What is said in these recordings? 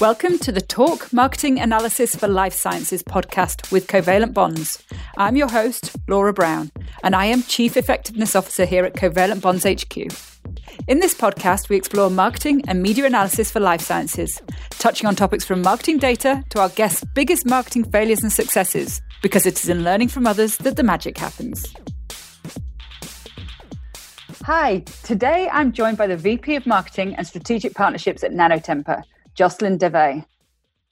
Welcome to the Talk Marketing Analysis for Life Sciences podcast with Covalent Bonds. I'm your host, Laura Brown, and I am Chief Effectiveness Officer here at Covalent Bonds HQ. In this podcast, we explore marketing and media analysis for life sciences, touching on topics from marketing data to our guests' biggest marketing failures and successes, because it is in learning from others that the magic happens. Hi, today I'm joined by the VP of Marketing and Strategic Partnerships at Nanotemper, Jocelyn Devey.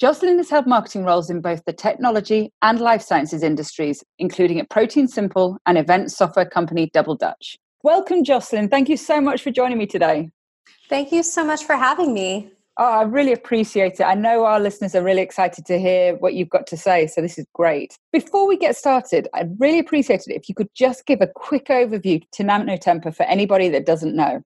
Jocelyn has held marketing roles in both the technology and life sciences industries, including at ProteinSimple and event software company DoubleDutch. Welcome, Jocelyn. Thank you so much for joining me today. Thank you so much for having me. Oh, I really appreciate it. I know our listeners are really excited to hear what you've got to say, so this is great. Before we get started, I'd really appreciate it if you could just give a quick overview to Nanotemper for anybody that doesn't know.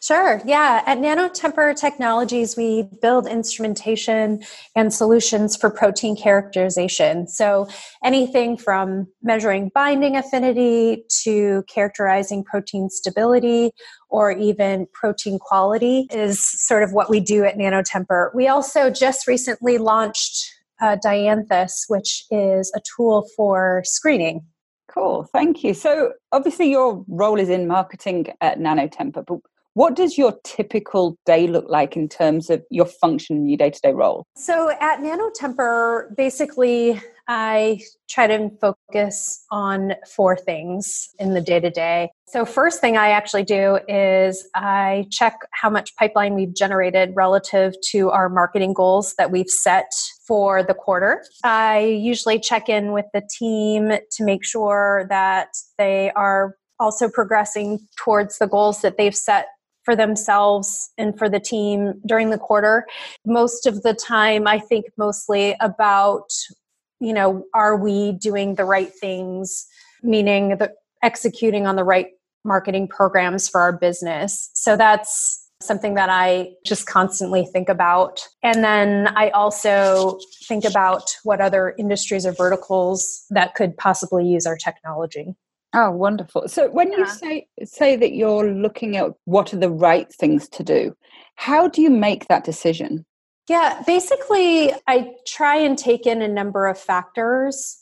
Sure. Yeah. At Nanotemper Technologies, we build instrumentation and solutions for protein characterization. So anything from measuring binding affinity to characterizing protein stability or even protein quality is sort of what we do at Nanotemper. We also just recently launched uh, Dianthus, which is a tool for screening. Cool, thank you. So, obviously, your role is in marketing at Nanotemper, but what does your typical day look like in terms of your function in your day to day role? So at Nanotemper, basically, I try to focus on four things in the day to day. So, first thing I actually do is I check how much pipeline we've generated relative to our marketing goals that we've set for the quarter. I usually check in with the team to make sure that they are also progressing towards the goals that they've set for themselves and for the team during the quarter. Most of the time, I think mostly about, you know, are we doing the right things, meaning the executing on the right marketing programs for our business. So that's something that I just constantly think about. And then I also think about what other industries or verticals that could possibly use our technology. Oh, wonderful. So when yeah. you say say that you're looking at what are the right things to do, how do you make that decision? Yeah, basically I try and take in a number of factors.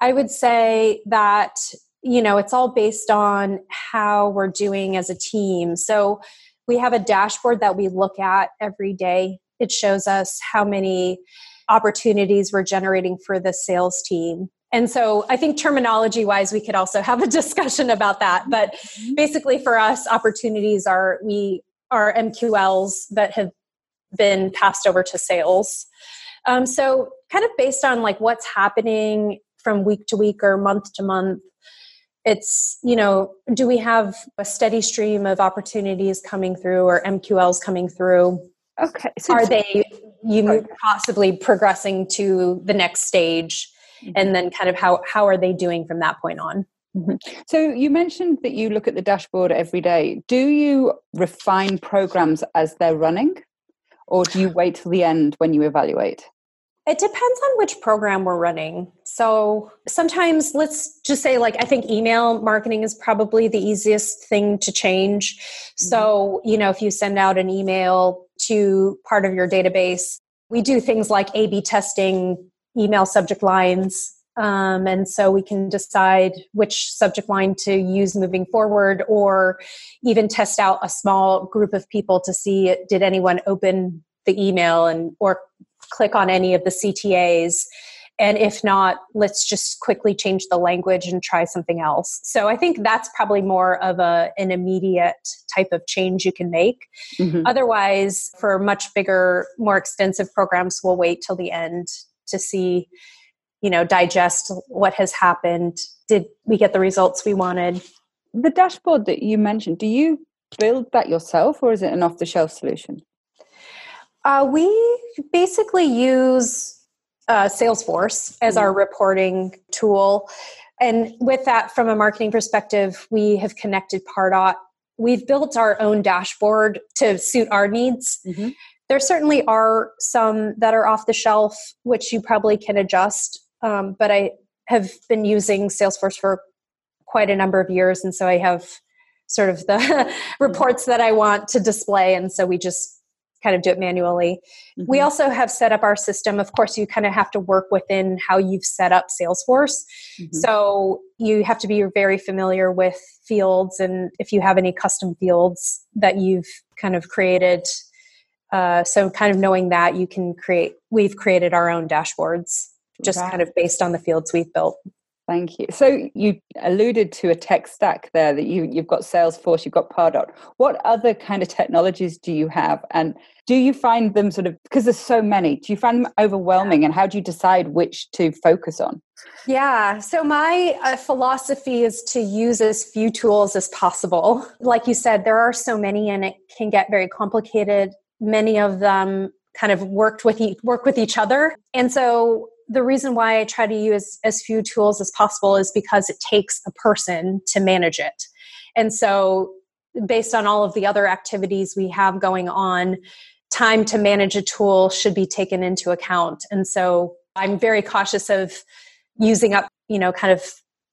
I would say that you know, it's all based on how we're doing as a team. So we have a dashboard that we look at every day. It shows us how many opportunities we're generating for the sales team and so I think terminology wise, we could also have a discussion about that. But mm-hmm. basically, for us, opportunities are we are MQLs that have been passed over to sales. Um, so kind of based on like what's happening from week to week or month to month it's you know do we have a steady stream of opportunities coming through or mqls coming through okay so are they you possibly progressing to the next stage mm-hmm. and then kind of how how are they doing from that point on mm-hmm. so you mentioned that you look at the dashboard every day do you refine programs as they're running or do you wait till the end when you evaluate it depends on which program we're running. So sometimes let's just say, like, I think email marketing is probably the easiest thing to change. Mm-hmm. So, you know, if you send out an email to part of your database, we do things like A B testing email subject lines. Um, and so we can decide which subject line to use moving forward or even test out a small group of people to see did anyone open the email and or click on any of the ctas and if not let's just quickly change the language and try something else so i think that's probably more of a an immediate type of change you can make mm-hmm. otherwise for much bigger more extensive programs we'll wait till the end to see you know digest what has happened. Did we get the results we wanted? The dashboard that you mentioned do you build that yourself or is it an off the shelf solution? Uh, we basically use uh, salesforce as our mm-hmm. reporting tool. And with that from a marketing perspective we have connected pardot. We've built our own dashboard to suit our needs. Mm-hmm. There certainly are some that are off the shelf, which you probably can adjust. Um, but I have been using Salesforce for quite a number of years, and so I have sort of the reports that I want to display, and so we just kind of do it manually. Mm-hmm. We also have set up our system. Of course, you kind of have to work within how you've set up Salesforce. Mm-hmm. So you have to be very familiar with fields and if you have any custom fields that you've kind of created. Uh, so kind of knowing that you can create, we've created our own dashboards just right. kind of based on the fields we've built. Thank you. So you alluded to a tech stack there that you you've got Salesforce, you've got Pardot. What other kind of technologies do you have, and do you find them sort of because there's so many? Do you find them overwhelming, and how do you decide which to focus on? Yeah. So my uh, philosophy is to use as few tools as possible. Like you said, there are so many, and it can get very complicated. Many of them kind of worked with work with each other, and so the reason why I try to use as few tools as possible is because it takes a person to manage it. And so, based on all of the other activities we have going on, time to manage a tool should be taken into account. And so, I'm very cautious of using up, you know, kind of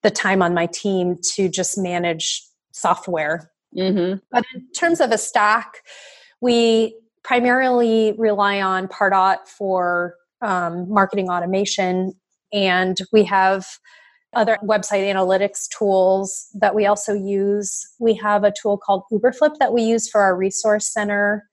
the time on my team to just manage software. Mm-hmm. But in terms of a stack, we primarily rely on Pardot for um, marketing automation, and we have other website analytics tools that we also use. We have a tool called Uberflip that we use for our resource center.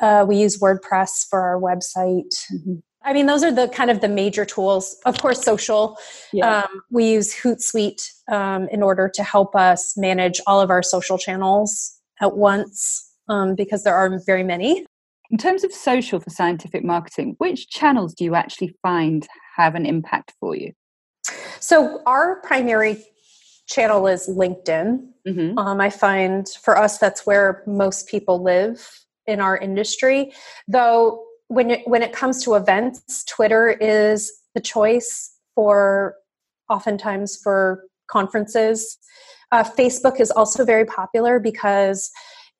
Uh, we use WordPress for our website. Mm-hmm. I mean, those are the kind of the major tools. Of course, social. Yeah. Um, we use Hootsuite um, in order to help us manage all of our social channels at once um, because there are very many. In terms of social for scientific marketing, which channels do you actually find have an impact for you? So, our primary channel is LinkedIn. Mm-hmm. Um, I find for us that's where most people live in our industry. Though, when it, when it comes to events, Twitter is the choice for oftentimes for conferences. Uh, Facebook is also very popular because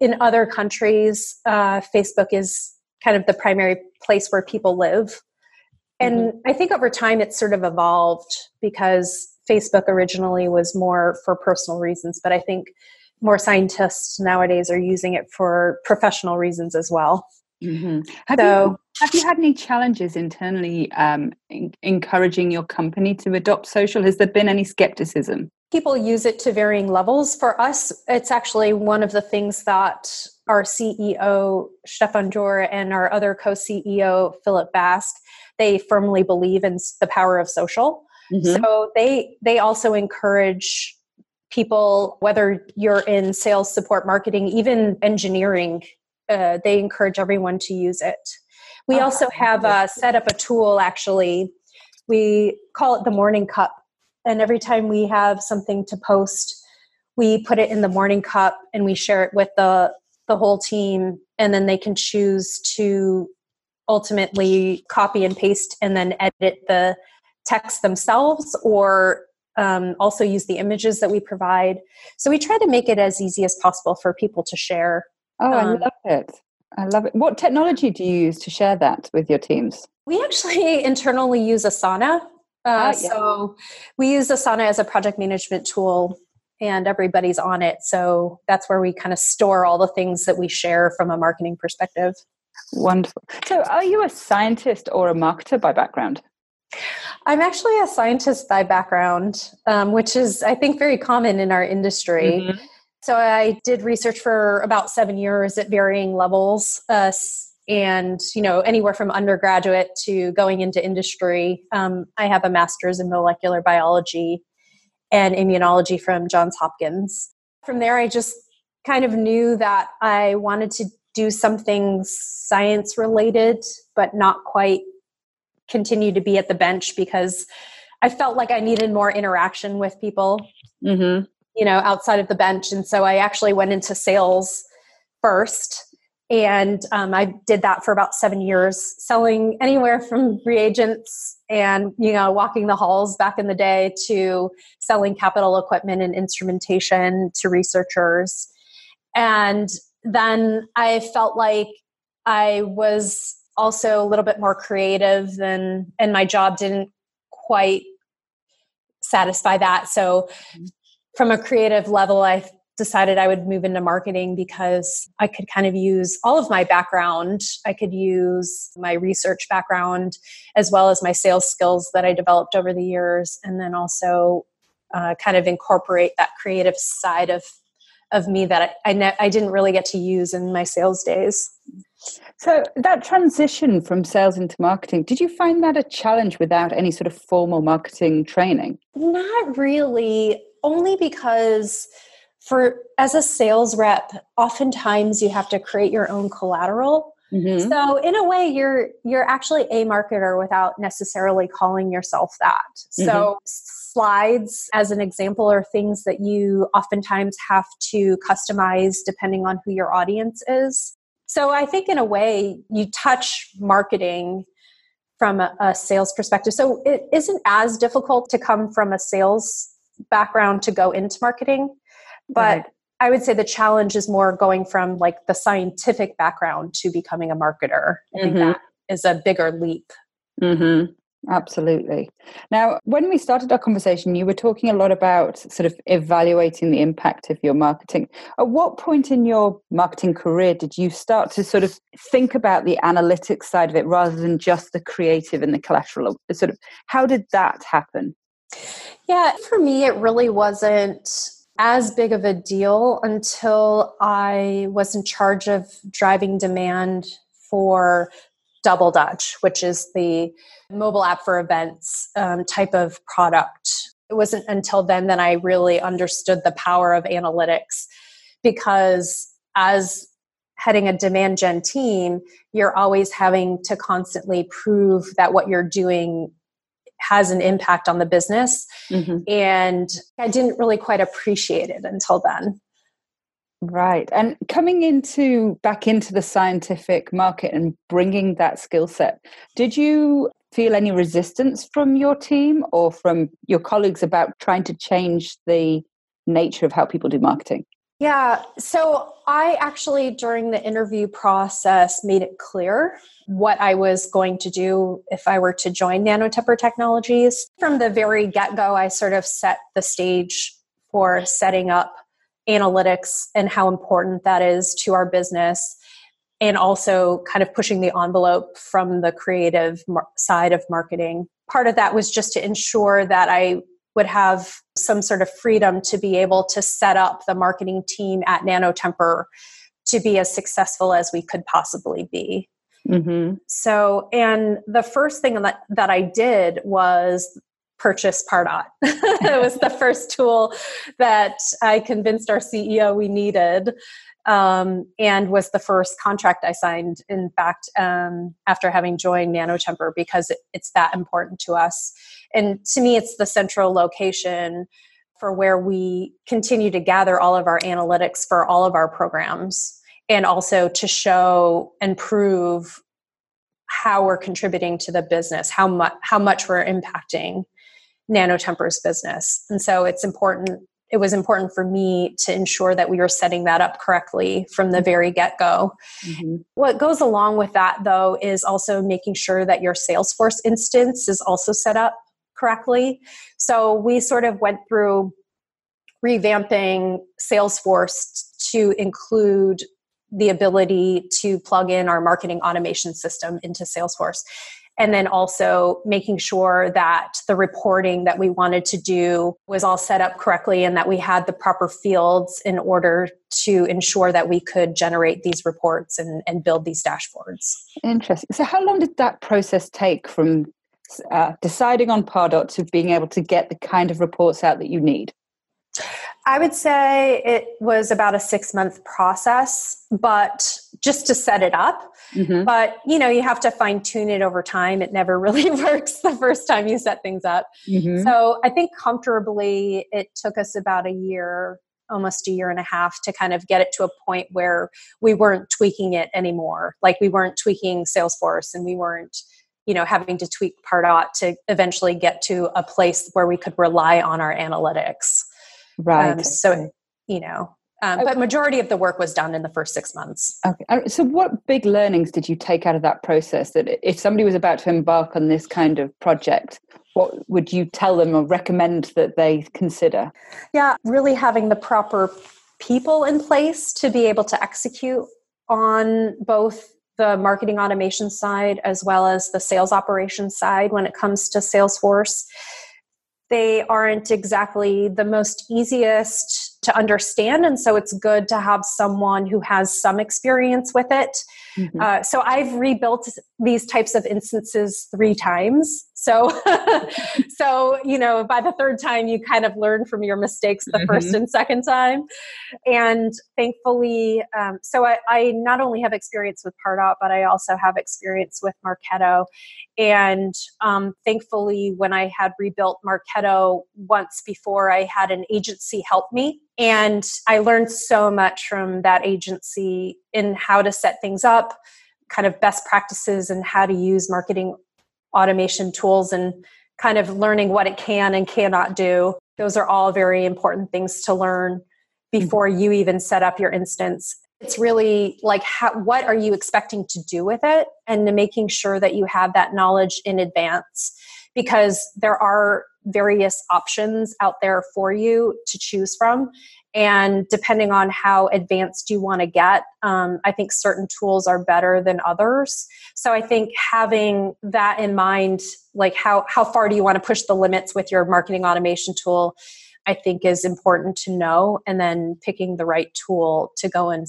in other countries, uh, Facebook is kind of the primary place where people live. And mm-hmm. I think over time it's sort of evolved because Facebook originally was more for personal reasons, but I think more scientists nowadays are using it for professional reasons as well. Mm-hmm. Have, so, you, have you had any challenges internally um, in, encouraging your company to adopt social? Has there been any skepticism? People use it to varying levels. For us, it's actually one of the things that our CEO, Stefan Duhr, and our other co CEO, Philipp Baaske, they firmly believe in the power of social. Mm-hmm. So they they also encourage people whether you're in sales support marketing even engineering uh, they encourage everyone to use it we oh, also have uh, set up a tool actually we call it the morning cup and every time we have something to post we put it in the morning cup and we share it with the the whole team. And then they can choose to ultimately copy and paste and then edit the text themselves or um, also use the images that we provide. So we try to make it as easy as possible for people to share. Oh um, i love it. I love it. What technology do you use to share that with your teams? We actually internally use asana uh, yeah. So we use Asana as a project management tool and everybody's on it. So that's where we kind of store all the things that we share from a marketing perspective. Wonderful. So are you a scientist or a marketer by background? I'm actually a scientist by background, um, which is, I think, very common in our industry. Mm-hmm. So I did research for about seven years at varying levels. Uh, and you know anywhere from undergraduate to going into industry. Um, i have a master's in molecular biology and immunology from johns hopkins. From there i just kind of knew that i wanted to do something science related but not quite continue to be at the bench because i felt like i needed more interaction with people mm-hmm. you know outside of the bench. And so i actually went into sales first and um, i did that for about seven years selling anywhere from reagents and you know walking the halls back in the day to selling capital equipment and instrumentation to researchers and then i felt like i was also a little bit more creative than and my job didn't quite satisfy that so mm-hmm. from a creative level i decided I would move into marketing because I could kind of use all of my background. I could use my research background as well as my sales skills that I developed over the years, and then also uh, kind of incorporate that creative side of of me that I, I, ne- I didn't really get to use in my sales days. So that transition from sales into marketing, did you find that a challenge without any sort of formal marketing training? Not really, only because for as a sales rep, oftentimes you have to create your own collateral. Mm-hmm. So in a way you're you're actually a marketer without necessarily calling yourself that. Mm-hmm. So slides as an example are things that you oftentimes have to customize depending on who your audience is. So I think in a way you touch marketing from a, a, sales perspective. So it isn't as difficult to come from a sales background to go into marketing, but right. I would say the challenge is more going from like the scientific background to becoming a marketer. I mm-hmm. think that is a bigger leap. Mm-hmm. Absolutely. Now, when we started our conversation, you were talking a lot about sort of evaluating the impact of your marketing. At what point in your marketing career did you start to sort of think about the analytics side of it rather than just the creative and the collateral? Sort of, how did that happen? Yeah, for me, it really wasn't as big of a deal until I was in charge of driving demand for DoubleDutch, which is the mobile app for events um, type of product. It wasn't until then that I really understood the power of analytics because as heading a demand gen team, you're always having to constantly prove that what you're doing has an impact on the business. Mm-hmm. And I didn't really quite appreciate it until then. Right. And coming into back into the scientific market and bringing that skill set, did you feel any resistance from your team or from your colleagues about trying to change the nature of how people do marketing? Yeah. So I actually, during the interview process, made it clear what I was going to do if I were to join Nanotemper Technologies. From the very get go, I sort of set the stage for setting up analytics and how important that is to our business and also kind of pushing the envelope from the creative mar- side of marketing part of that was just to ensure that i would have some sort of freedom to be able to set up the marketing team at nanotemper to be as successful as we could possibly be mm-hmm. so and the first thing that, that i did was purchase Pardot. it was the first tool that I convinced our CEO we needed. Um, and was the first contract I signed, in fact, um, after having joined Nanotemper, because it, it's that important to us. And to me, it's the central location for where we continue to gather all of our analytics for all of our programs and also to show and prove how we're contributing to the business, how much how much we're impacting nanotemper's business and so it's important it was important for me to ensure that we were setting that up correctly from the very get-go. Mm-hmm. what goes along with that though is also making sure that your salesforce instance is also set up correctly. So we sort of went through revamping salesforce to include the ability to plug in our marketing automation system into salesforce and then also making sure that the reporting that we wanted to do was all set up correctly and that we had the proper fields in order to ensure that we could generate these reports and, and build these dashboards. Interesting. So, how long did that process take from uh, deciding on Pardot to being able to get the kind of reports out that you need? I would say it was about a six month process, but just to set it up. Mm-hmm. But you know, you have to fine tune it over time. It never really works the first time you set things up. Mm-hmm. So I think comfortably it took us about a year, almost a year and a half to kind of get it to a point where we weren't tweaking it anymore. Like we weren't tweaking Salesforce and we weren't you know having to tweak Pardot to eventually get to a place where we could rely on our analytics Right. Um, so, you know, um, but majority of the work was done in the first six months. Okay. So, what big learnings did you take out of that process? That if somebody was about to embark on this kind of project, what would you tell them or recommend that they consider? Yeah, really having the proper people in place to be able to execute on both the marketing automation side as well as the sales operations side when it comes to Salesforce. They aren't exactly the most easiest to understand, and so it's good to have someone who has some experience with it. Mm-hmm. Uh, so I've rebuilt these types of instances three times. So, so you know, by the third time, you kind of learn from your mistakes the mm-hmm. first and second time. And thankfully, um, so I, I, not only have experience with Pardot, but I also have experience with Marketo. And um, thankfully, when I had rebuilt Marketo once before, I had an agency help me and I learned so much from that agency in how to set things up, kind of best practices, and how to use marketing automation tools and kind of learning what it can and cannot do. Those are all very important things to learn mm-hmm. before you even set up your instance. It's really like, how, what are you expecting to do with it? And making sure that you have that knowledge in advance because there are various options out there for you to choose from. And depending on how advanced you want to get, um, I think certain tools are better than others. So I think having that in mind, like how, how far do you want to push the limits with your marketing automation tool, I think is important to know. And then picking the right tool to go and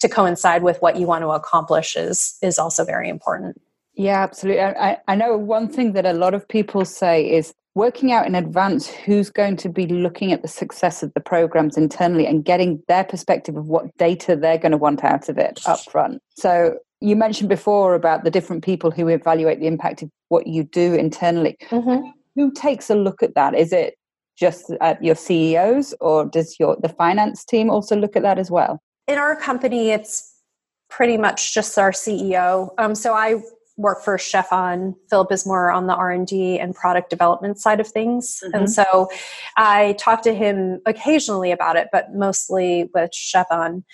to coincide with what you want to accomplish is is also very important. Yeah, absolutely. I, I know one thing that a lot of people say is working out in advance who's going to be looking at the success of the programs internally and getting their perspective of what data they're going to want out of it up front. So you mentioned before about the different people who evaluate the impact of what you do internally. Mm-hmm. Who takes a look at that? Is it just at your CEOs or does your the finance team also look at that as well? In our company, it's pretty much just our CEO. Um, so I work for Stefan. Philip is more on the R and D and product development side of things, mm-hmm. and so I talk to him occasionally about it, but mostly with Stefan.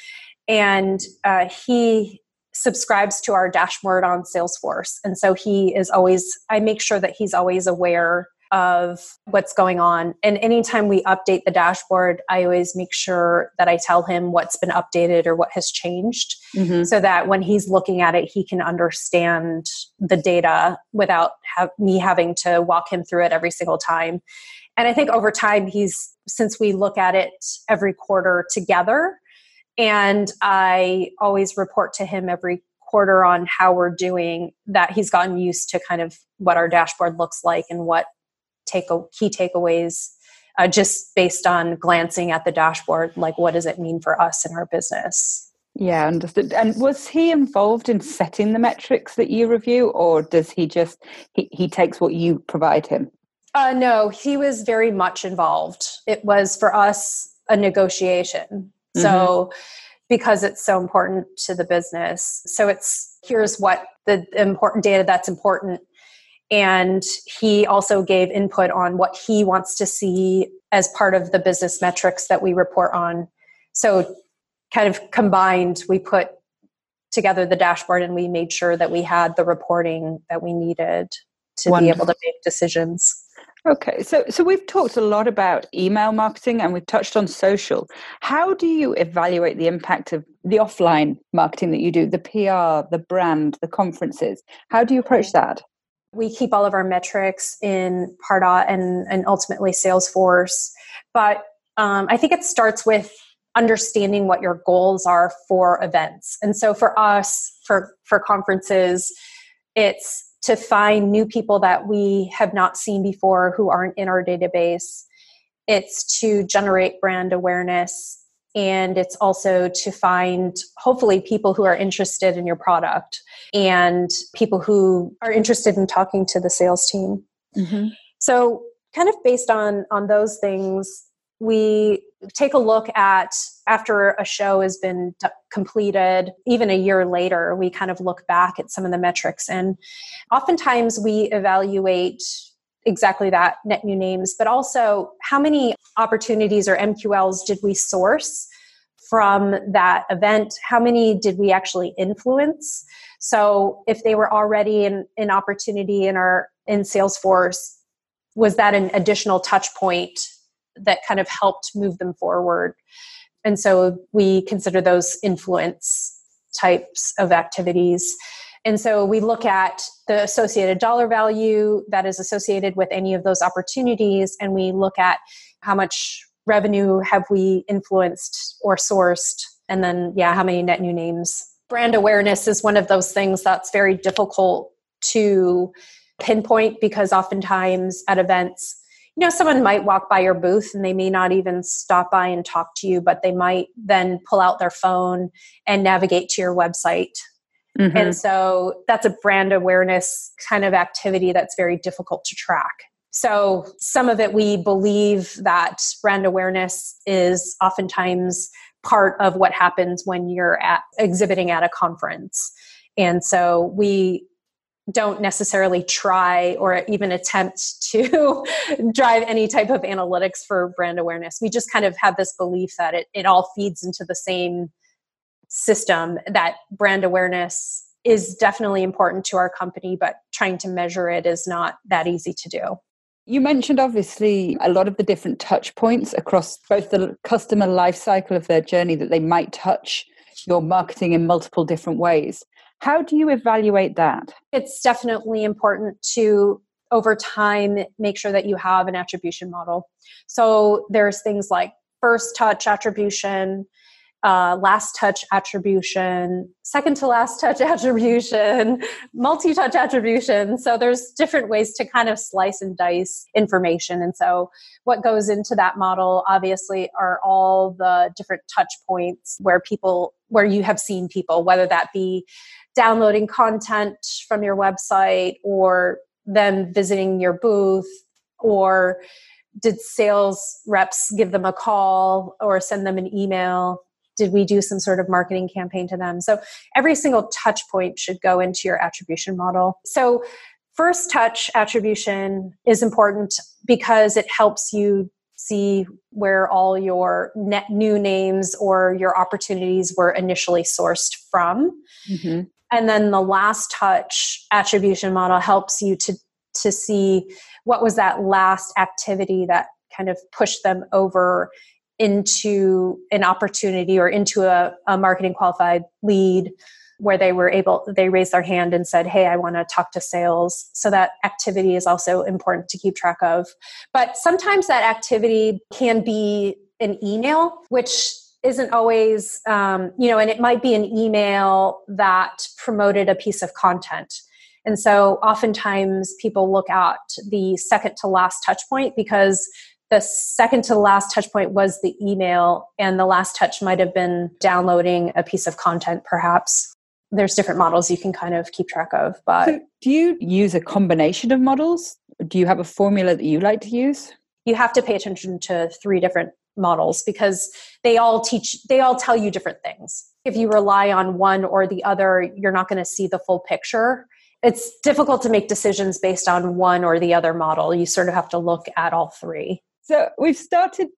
And uh, he subscribes to our dashboard on Salesforce, and so he is always. I make sure that he's always aware of what's going on. And anytime we update the dashboard, I always make sure that I tell him what's been updated or what has changed mm-hmm. so that when he's looking at it, he can understand the data without have me having to walk him through it every single time. And I think over time, he's, since we look at it every quarter together, and I always report to him every quarter on how we're doing that he's gotten used to kind of what our dashboard looks like and what take a, key takeaways uh, just based on glancing at the dashboard like what does it mean for us in our business? Yeah understood. And was he involved in setting the metrics that you review or does he just he, he takes what you provide him? Uh, no he was very much involved. It was for us a negotiation. Mm-hmm. so because it's so important to the business so it's here's what the important data that's important and he also gave input on what he wants to see as part of the business metrics that we report on. So, kind of combined, we put together the dashboard and we made sure that we had the reporting that we needed to Wonderful. be able to make decisions. Okay, so so we've talked a lot about email marketing and we've touched on social. How do you evaluate the impact of the offline marketing that you do, the PR, the brand, the conferences? How do you approach mm. that? We keep all of our metrics in Pardot and, and ultimately Salesforce. But um, I think it starts with understanding what your goals are for events. And so for us, for, for conferences, it's to find new people that we have not seen before who aren't in our database. It's to generate brand awareness and it's also to find hopefully people who are interested in your product and people who are interested in talking to the sales team mm-hmm. so kind of based on on those things we take a look at after a show has been completed even a year later we kind of look back at some of the metrics and oftentimes we evaluate exactly that net new names but also how many opportunities or mqls did we source from that event? How many did we actually influence? So if they were already in an opportunity in our in salesforce was that an additional touch point that kind of helped move them forward? And so we consider those influence types of activities. And so we look at the associated dollar value that is associated with any of those opportunities, and we look at how much revenue have we influenced or sourced, and then, yeah, how many net new names. Brand awareness is one of those things that's very difficult to pinpoint because oftentimes at events, you know, someone might walk by your booth and they may not even stop by and talk to you, but they might then pull out their phone and navigate to your website. Mm-hmm. And so that's a brand awareness kind of activity that's very difficult to track. So, some of it we believe that brand awareness is oftentimes part of what happens when you're at exhibiting at a conference. And so we don't necessarily try or even attempt to drive any type of analytics for brand awareness. We just kind of have this belief that it, it all feeds into the same system, that brand awareness is definitely important to our company, but trying to measure it is not that easy to do. You mentioned obviously a lot of the different touch points across both the customer life cycle of their journey that they might touch your marketing in multiple different ways. How do you evaluate that? It's definitely important to over time make sure that you have an attribution model. So there's things like first touch attribution, uh, last touch attribution, second to last touch attribution, multi touch attribution. So there's different ways to kind of slice and dice information. And so what goes into that model obviously are all the different touch points where people, where you have seen people, whether that be downloading content from your website or them visiting your booth or did sales reps give them a call or send them an email did we do some sort of marketing campaign to them? So every single touch point should go into your attribution model. So first touch attribution is important because it helps you see where all your net new names or your opportunities were initially sourced from. Mm-hmm. and then the last touch attribution model helps you to to see what was that last activity that kind of pushed them over into an opportunity or into a, a marketing qualified lead where they were able they raised their hand and said hey i want to talk to sales. So that activity is also important to keep track of. But sometimes that activity can be an email which isn't always um, you know and it might be an email that promoted a piece of content. And so oftentimes people look at the second to last touch point because the second to the last touch point was the email and the last touch might have been downloading a piece of content perhaps. There's different models you can kind of keep track of but so do you use a combination of models? Do you have a formula that you like to use? You have to pay attention to three different models because they all teach they all tell you different things. If you rely on one or the other you're not going to see the full picture. It's difficult to make decisions based on one or the other model. You sort of have to look at all three so we've started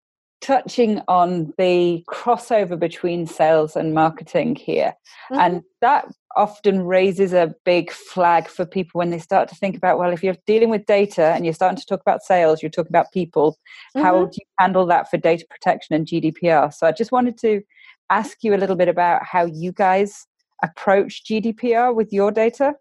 touching on the crossover between sales and marketing here. Mm-hmm. And that often raises a big flag for people when they start to think about well, if you're dealing with data and you're starting to talk about sales, you're talking about people, mm-hmm. how do you handle that for data protection and GDPR? So I just wanted to ask you a little bit about how you guys approach GDPR with your data.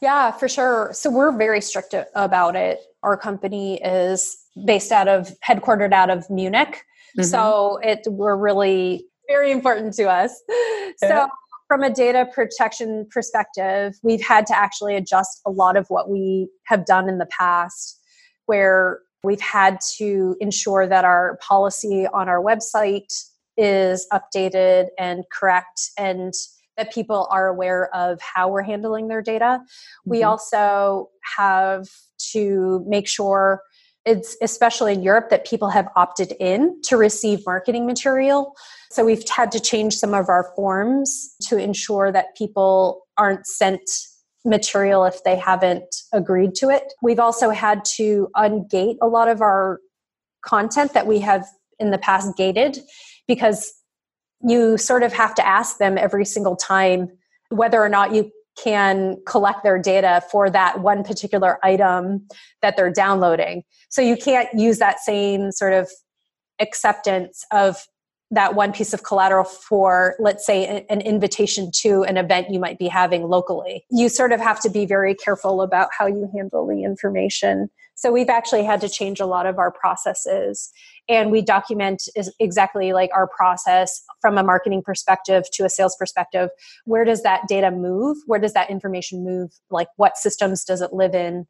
Yeah, for sure. So we're very strict about it. Our company is based out of headquartered out of Munich. Mm-hmm. So it we're really very important to us. So from a data protection perspective, we've had to actually adjust a lot of what we have done in the past where we've had to ensure that our policy on our website is updated and correct and that people are aware of how we're handling their data. Mm-hmm. We also have to make sure it's especially in Europe that people have opted in to receive marketing material. So we've had to change some of our forms to ensure that people aren't sent material if they haven't agreed to it. We've also had to ungate a lot of our content that we have in the past gated because you sort of have to ask them every single time whether or not you can collect their data for that one particular item that they're downloading. So you can't use that same sort of acceptance of that one piece of collateral for let's say an invitation to an event you might be having locally you sort of have to be very careful about how you handle the information so we've actually had to change a lot of our processes and we document exactly like our process from a marketing perspective to a sales perspective. Where does that data move? Where does that information move? Like what systems does it live in?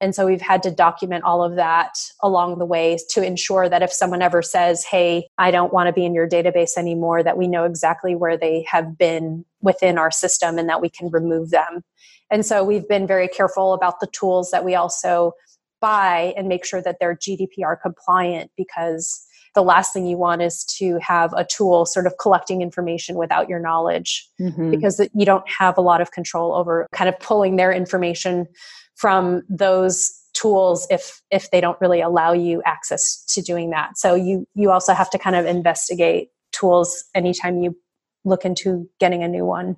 And so we've had to document all of that along the way to ensure that if someone ever says, Hey, I don't want to be in your database anymore, that we know exactly where they have been within our system and that we can remove them. And so we've been very careful about the tools that we also buy and make sure that they're GDPR compliant because the last thing you want is to have a tool sort of collecting information without your knowledge mm-hmm. because you don't have a lot of control over kind of pulling their information from those tools if if they don't really allow you access to doing that so you you also have to kind of investigate tools anytime you look into getting a new one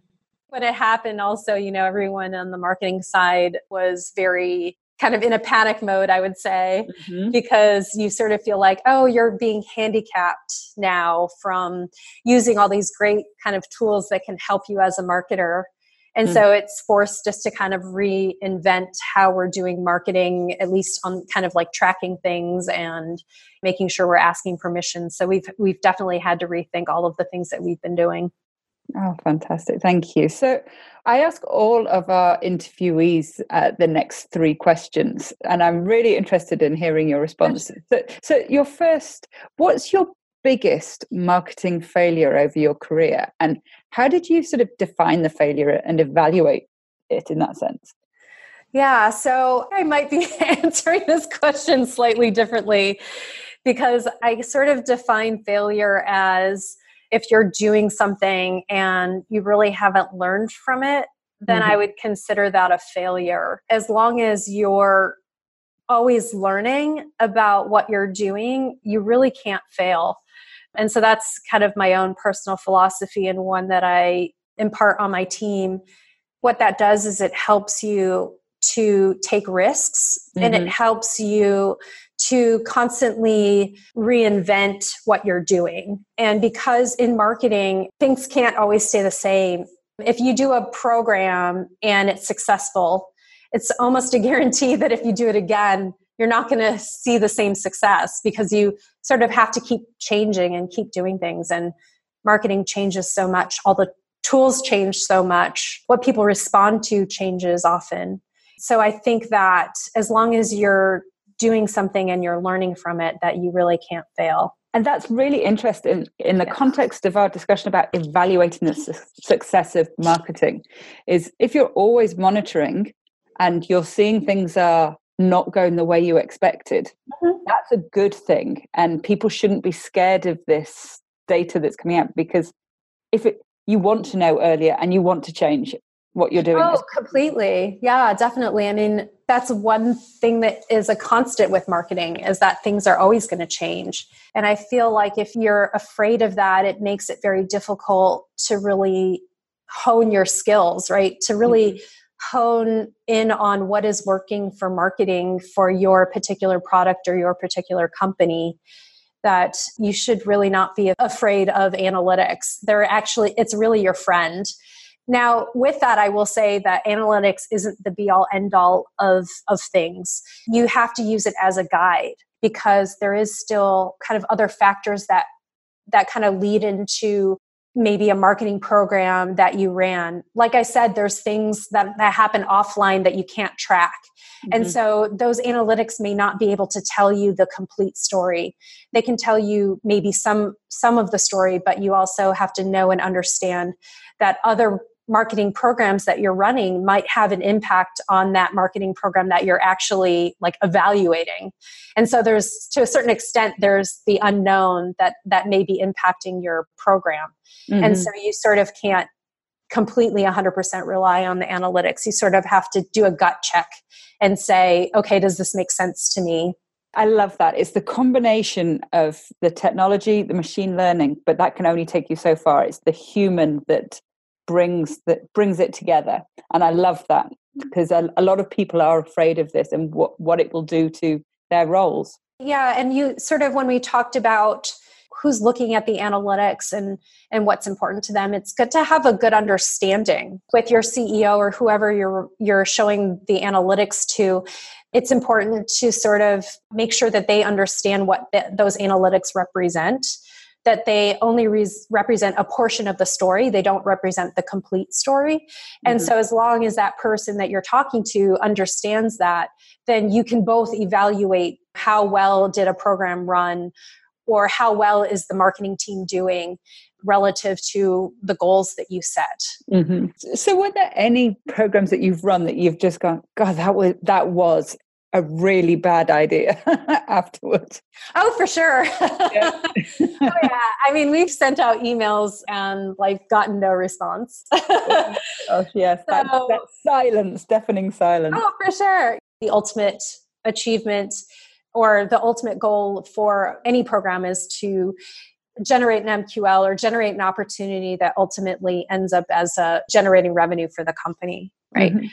when it happened also you know everyone on the marketing side was very kind of in a panic mode i would say mm-hmm. because you sort of feel like oh you're being handicapped now from using all these great kind of tools that can help you as a marketer and mm-hmm. so it's forced us to kind of reinvent how we're doing marketing, at least on kind of like tracking things and making sure we're asking permission. So we've we've definitely had to rethink all of the things that we've been doing. Oh, fantastic. Thank you. So, I ask all of our interviewees uh, the next three questions, and I'm really interested in hearing your responses. So, so, your first, what's your biggest marketing failure over your career and how did you sort of define the failure and evaluate it in that sense yeah so i might be answering this question slightly differently because i sort of define failure as if you're doing something and you really haven't learned from it then mm-hmm. i would consider that a failure as long as you're always learning about what you're doing you really can't fail and so that's kind of my own personal philosophy and one that I impart on my team. What that does is it helps you to take risks mm-hmm. and it mm-hmm. helps you to constantly reinvent what you're doing. And because in marketing, things can't always stay the same. If you do a program and it's successful, it's almost a guarantee that if you do it again, you're not going to see the same success because you sort of have to keep changing and keep doing things and marketing changes so much all the tools change so much what people respond to changes often so i think that as long as you're doing something and you're learning from it that you really can't fail and that's really interesting in the context of our discussion about evaluating the su- success of marketing is if you're always monitoring and you're seeing things are not going the way you expected, mm-hmm. that's a good thing. And people shouldn't be scared of this data that's coming out because if it, you want to know earlier and you want to change what you're doing. Oh, completely. Yeah, definitely. I mean, that's one thing that is a constant with marketing is that things are always going to change. And I feel like if you're afraid of that, it makes it very difficult to really hone your skills, right? To really mm-hmm hone in on what is working for marketing for your particular product or your particular company that you should really not be afraid of analytics they're actually it's really your friend now with that i will say that analytics isn't the be all end all of of things. You have to use it as a guide because there is still kind of other factors that that kind of lead into maybe a marketing program that you ran. Like i said there's things that, that happen offline that you can't track. Mm-hmm. and so those analytics may not be able to tell you the complete story. They can tell you maybe some some of the story but you also have to know and understand that other marketing programs that you're running might have an impact on that marketing program that you're actually like evaluating and so there's to a certain extent there's the unknown that that may be impacting your program mm-hmm. and so you sort of can't completely 100% rely on the analytics you sort of have to do a gut check and say okay does this make sense to me I love that. It's the combination of the technology, the machine learning, but that can only take you so far. It's the human that brings that brings it together. And i love that because a, a, lot of people are afraid of this and what, what it will do to their roles. Yeah and you sort of when we talked about who's looking at the analytics and and what's important to them it's good to have a good understanding with your ceo or whoever you're you're showing the analytics to. It's important to sort of make sure that they understand what those analytics represent that they only re- represent a portion of the story they don't represent the complete story mm-hmm. and so as long as that person that you're talking to understands that then you can both evaluate how well did a program run or how well is the marketing team doing relative to the goals that you set mm-hmm. so were there any programs that you've run that you've just gone god that was that was a really bad idea afterwards. Oh, for sure. Yeah. oh, yeah. I mean, we've sent out emails and like gotten no response. oh, yes. So, that, that silence, deafening silence. Oh, for sure. The ultimate achievement or the ultimate goal for any program is to generate an MQL or generate an opportunity that ultimately ends up as a generating revenue for the company, right? Mm-hmm.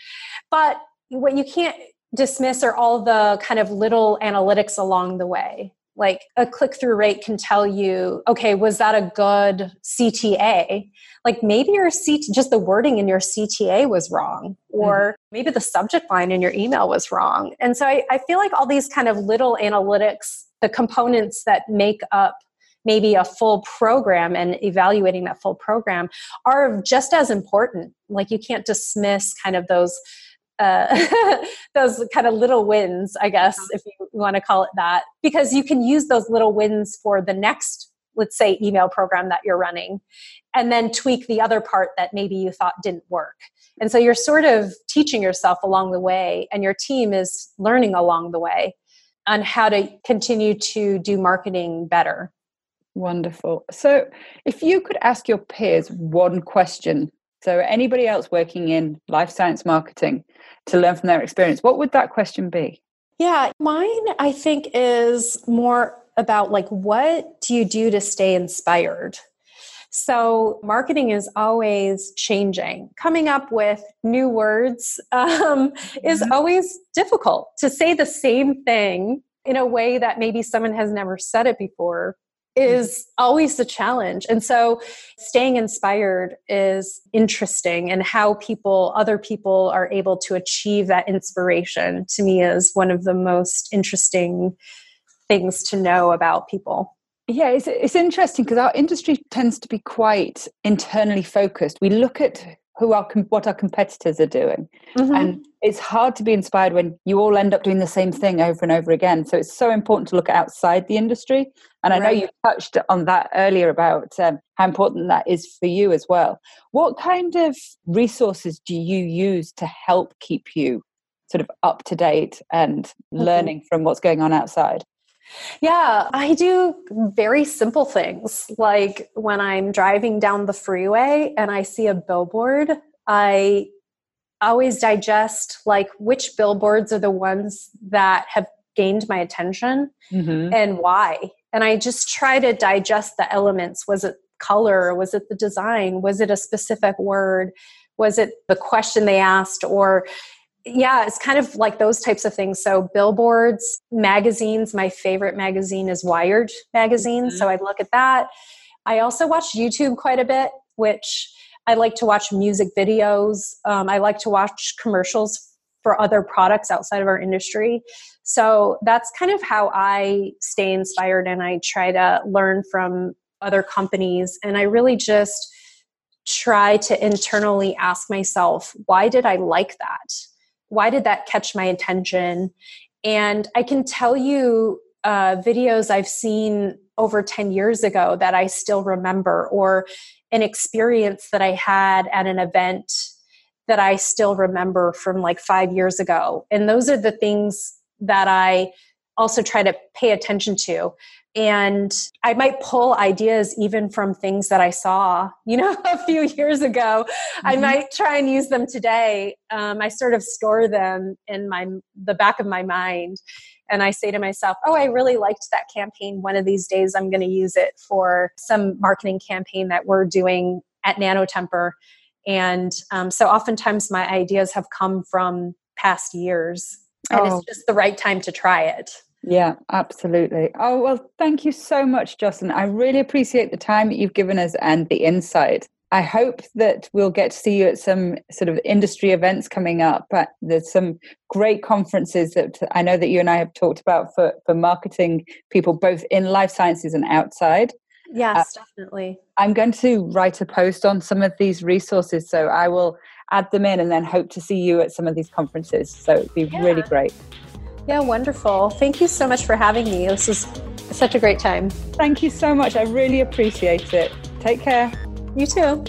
But what you can't dismiss are all the kind of little analytics along the way. Like a click through rate can tell you, okay, was that a good CTA? Like maybe your CT, just the wording in your CTA was wrong, or mm maybe the subject line in your email was wrong. And so I, I feel like all these kind of little analytics, the components that make up maybe a full program and evaluating that full program are just as important. Like you can't dismiss kind of those uh, those kind of little wins, I guess, if you want to call it that, because you can use those little wins for the next, let's say, email program that you're running, and then tweak the other part that maybe you thought didn't work. And so you're sort of teaching yourself along the way, and your team is learning along the way on how to continue to do marketing better. Wonderful. So, if you could ask your peers one question so, anybody else working in life science marketing to learn from their experience, what would that question be? Yeah, mine I think is more about like what do you do to stay inspired? So, marketing is always changing. Coming up with new words um, is mm-hmm. always difficult. To say the same thing in a way that maybe someone has never said it before is always the challenge. And so staying inspired is interesting and how people, other people are able to achieve that inspiration to me is one of the most interesting things to know about people. Yeah, it's, it's interesting because our industry tends to be quite internally focused. We look at who our what our competitors are doing mm-hmm. and it's hard to be inspired when you all end up doing the same thing over and over again so it's so important to look outside the industry and i right. know you touched on that earlier about um, how important that is for you as well what kind of resources do you use to help keep you sort of up to date and mm-hmm. learning from what's going on outside yeah, I do very simple things like when I'm driving down the freeway and I see a billboard, I always digest like which billboards are the ones that have gained my attention mm-hmm. and why. And I just try to digest the elements. Was it color? Was it the design? Was it a specific word? Was it the question they asked? Or yeah, it's kind of like those types of things. So, billboards, magazines. My favorite magazine is Wired magazine. Mm-hmm. So, I look at that. I also watch YouTube quite a bit, which I like to watch music videos. Um, I like to watch commercials for other products outside of our industry. So, that's kind of how I stay inspired and I try to learn from other companies. And I really just try to internally ask myself, why did I like that? Why did that catch my attention? And I can tell you uh, videos I've seen over 10 years ago that I still remember, or an experience that I had at an event that I still remember from like five years ago. And those are the things that I also try to pay attention to and i might pull ideas even from things that i saw you know a few years ago. Mm-hmm. i might try and use them today. Um, i sort of store them in my the back of my mind. And i say to myself oh i really liked that campaign. One of these days i'm going to use it for some marketing campaign that we're doing at nanotemper and um, so oftentimes my ideas have come from past years and oh. it's just the right time to try it Yeah, absolutely. Oh, well, thank you so much, Jocelyn. I really appreciate the time that you've given us and the insight. I hope that we'll get to see you at some sort of industry events coming up. But there's some great conferences that I know that you and I have talked about for, for marketing people both in life sciences and outside. Yes, uh, definitely. I'm going to write a post on some of these resources. So I will add them in and then hope to see you at some of these conferences. So it'd be yeah. really great. Yeah, wonderful. Thank you so much for having me. This was such a great time. Thank you so much. I really appreciate it. Take care. You too.